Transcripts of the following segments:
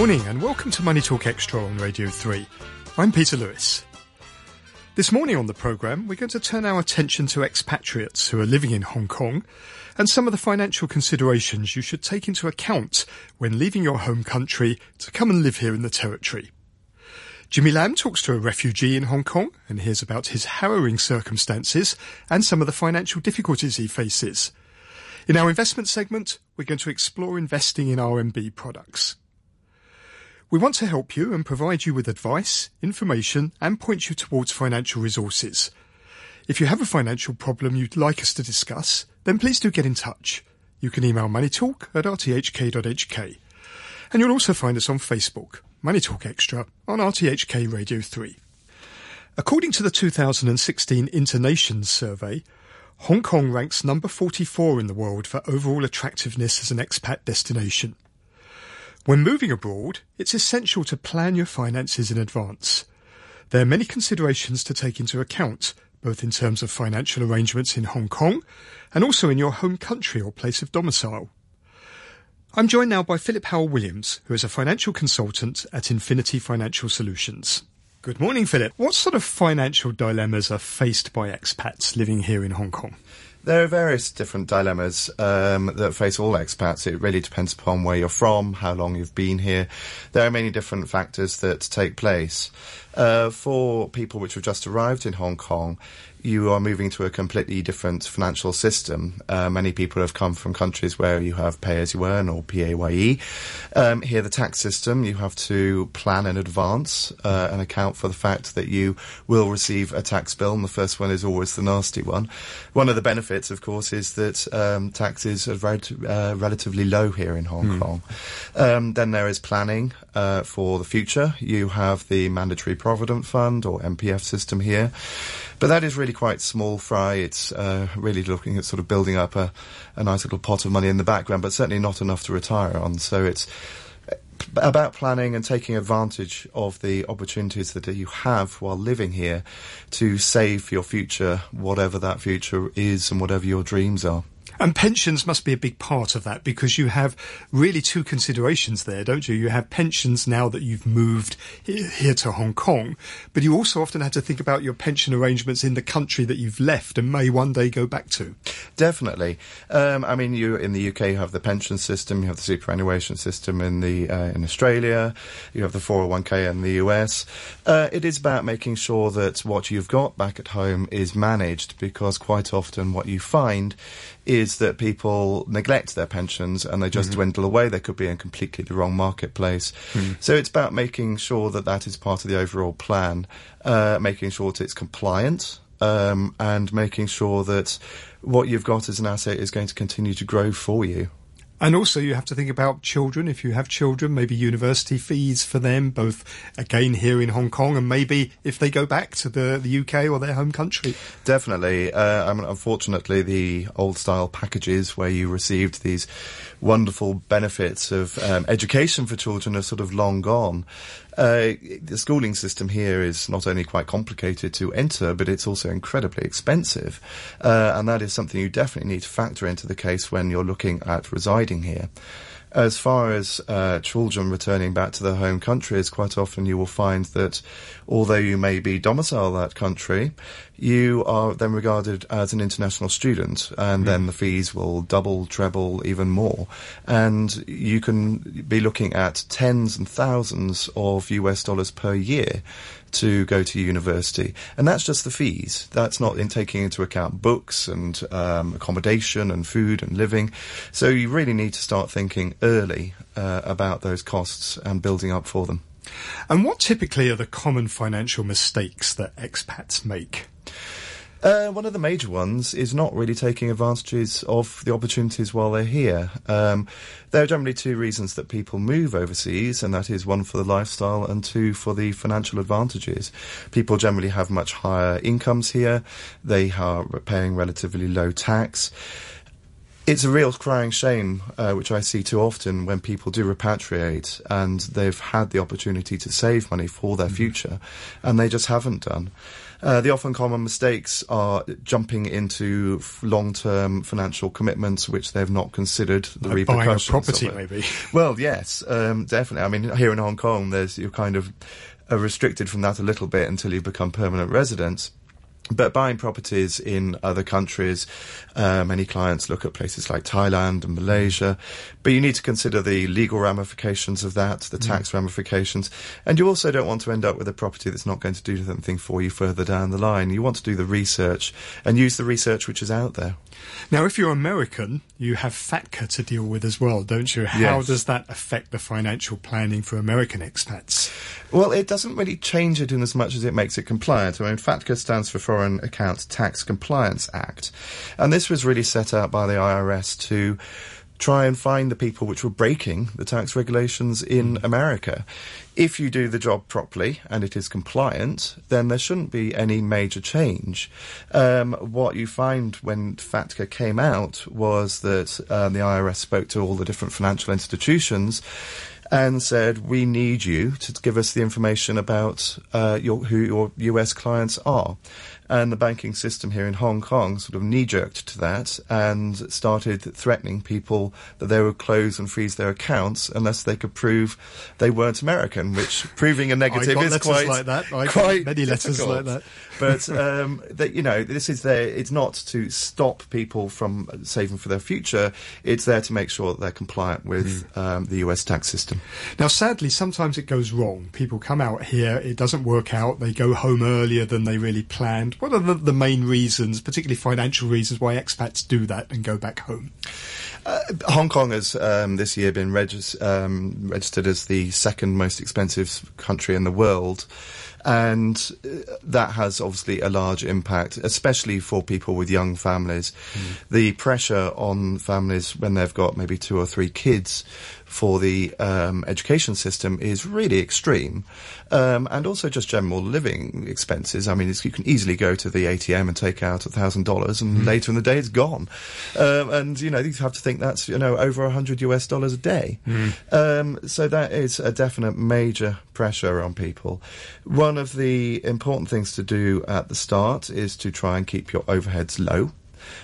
morning and welcome to Money Talk Extra on Radio 3. I'm Peter Lewis. This morning on the programme, we're going to turn our attention to expatriates who are living in Hong Kong and some of the financial considerations you should take into account when leaving your home country to come and live here in the territory. Jimmy Lam talks to a refugee in Hong Kong and hears about his harrowing circumstances and some of the financial difficulties he faces. In our investment segment, we're going to explore investing in RMB products. We want to help you and provide you with advice, information, and point you towards financial resources. If you have a financial problem you'd like us to discuss, then please do get in touch. You can email moneytalk at rthk.hk. And you'll also find us on Facebook, Money Talk Extra, on RTHK Radio 3. According to the 2016 Internations survey, Hong Kong ranks number 44 in the world for overall attractiveness as an expat destination. When moving abroad, it's essential to plan your finances in advance. There are many considerations to take into account, both in terms of financial arrangements in Hong Kong and also in your home country or place of domicile. I'm joined now by Philip Howell Williams, who is a financial consultant at Infinity Financial Solutions. Good morning, Philip. What sort of financial dilemmas are faced by expats living here in Hong Kong? There are various different dilemmas um, that face all expats. It really depends upon where you're from, how long you've been here. There are many different factors that take place. Uh, for people which have just arrived in Hong Kong, you are moving to a completely different financial system. Uh, many people have come from countries where you have pay as you earn or PAYE. Um, here, the tax system, you have to plan in advance uh, and account for the fact that you will receive a tax bill, and the first one is always the nasty one. One of the benefits, of course, is that um, taxes are uh, relatively low here in Hong mm. Kong. Um, then there is planning uh, for the future. You have the mandatory provident fund or MPF system here. But that is really quite small fry. It's uh, really looking at sort of building up a, a nice little pot of money in the background, but certainly not enough to retire on. So it's uh, about planning and taking advantage of the opportunities that you have while living here to save for your future, whatever that future is and whatever your dreams are. And pensions must be a big part of that because you have really two considerations there, don't you? You have pensions now that you've moved here to Hong Kong, but you also often have to think about your pension arrangements in the country that you've left and may one day go back to. Definitely. Um, I mean, you in the UK you have the pension system, you have the superannuation system in the uh, in Australia, you have the 401k in the US. Uh, it is about making sure that what you've got back at home is managed because quite often what you find is that people neglect their pensions and they just mm-hmm. dwindle away. They could be in completely the wrong marketplace. Mm. So it's about making sure that that is part of the overall plan, uh, making sure that it's compliant. Um, and making sure that what you've got as an asset is going to continue to grow for you. And also, you have to think about children. If you have children, maybe university fees for them, both again here in Hong Kong, and maybe if they go back to the, the UK or their home country. Definitely. Uh, I mean, unfortunately, the old style packages where you received these wonderful benefits of um, education for children are sort of long gone. Uh, the schooling system here is not only quite complicated to enter, but it's also incredibly expensive. Uh, and that is something you definitely need to factor into the case when you're looking at residing here. As far as uh, children returning back to their home countries, quite often you will find that although you may be domiciled that country, you are then regarded as an international student, and mm. then the fees will double, treble, even more. And you can be looking at tens and thousands of US dollars per year to go to university. And that's just the fees. That's not in taking into account books and um, accommodation and food and living. So you really need to start thinking early uh, about those costs and building up for them. And what typically are the common financial mistakes that expats make? Uh, one of the major ones is not really taking advantages of the opportunities while they're here. Um, there are generally two reasons that people move overseas, and that is one for the lifestyle and two for the financial advantages. People generally have much higher incomes here. They are paying relatively low tax It's a real crying shame, uh, which I see too often when people do repatriate and they've had the opportunity to save money for their mm-hmm. future and they just haven't done. Uh, the often common mistakes are jumping into long-term financial commitments which they've not considered the like repercussions. Buying a property, maybe. Well, yes, um, definitely. I mean, here in Hong Kong, there's you're kind of uh, restricted from that a little bit until you become permanent residents. But buying properties in other countries, uh, many clients look at places like Thailand and Malaysia. But you need to consider the legal ramifications of that, the tax mm. ramifications, and you also don't want to end up with a property that's not going to do anything for you further down the line. You want to do the research and use the research which is out there. Now, if you're American, you have FATCA to deal with as well, don't you? How yes. does that affect the financial planning for American expats? Well, it doesn't really change it in as much as it makes it compliant. I mean, FATCA stands for Foreign Account Tax Compliance Act, and this was really set out by the IRS to try and find the people which were breaking the tax regulations in mm. America. If you do the job properly and it is compliant, then there shouldn't be any major change. Um, what you find when FATCA came out was that um, the IRS spoke to all the different financial institutions and said, "We need you to give us the information about uh, your, who your US clients are." And the banking system here in Hong Kong sort of knee jerked to that and started threatening people that they would close and freeze their accounts unless they could prove they weren't American, which proving a negative is quite like that. I quite many letters difficult. like that. but um, that you know, this is there. It's not to stop people from saving for their future. It's there to make sure that they're compliant with mm. um, the US tax system. Now, sadly, sometimes it goes wrong. People come out here, it doesn't work out. They go home earlier than they really planned what are the, the main reasons, particularly financial reasons, why expats do that and go back home? Uh, Hong Kong has um, this year been regis- um, registered as the second most expensive country in the world and uh, that has obviously a large impact, especially for people with young families. Mm. The pressure on families when they've got maybe two or three kids for the um, education system is really extreme, um, and also just general living expenses. I mean, you can easily go to the ATM and take out a thousand dollars, and mm. later in the day it's gone. Um, and you know, you have to think that's you know over a hundred US dollars a day. Mm. so that is a definite major pressure on people. One of the important things to do at the start is to try and keep your overheads low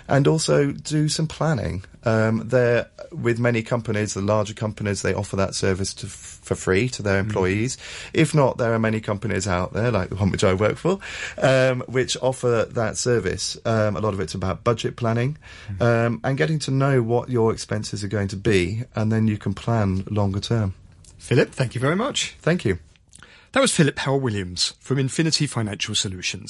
and also do some planning. Um, there, with many companies, the larger companies, they offer that service to, for free to their mm. employees. Mm. If not, there are many companies out there, like the one which I work for, um, which offer that service. Um, a lot of it's about budget planning mm. and getting to know what your expenses are going to be, and then you can plan longer term. Philip, thank you very much. Thank you. That was Philip Howell Williams from Infinity Financial Solutions.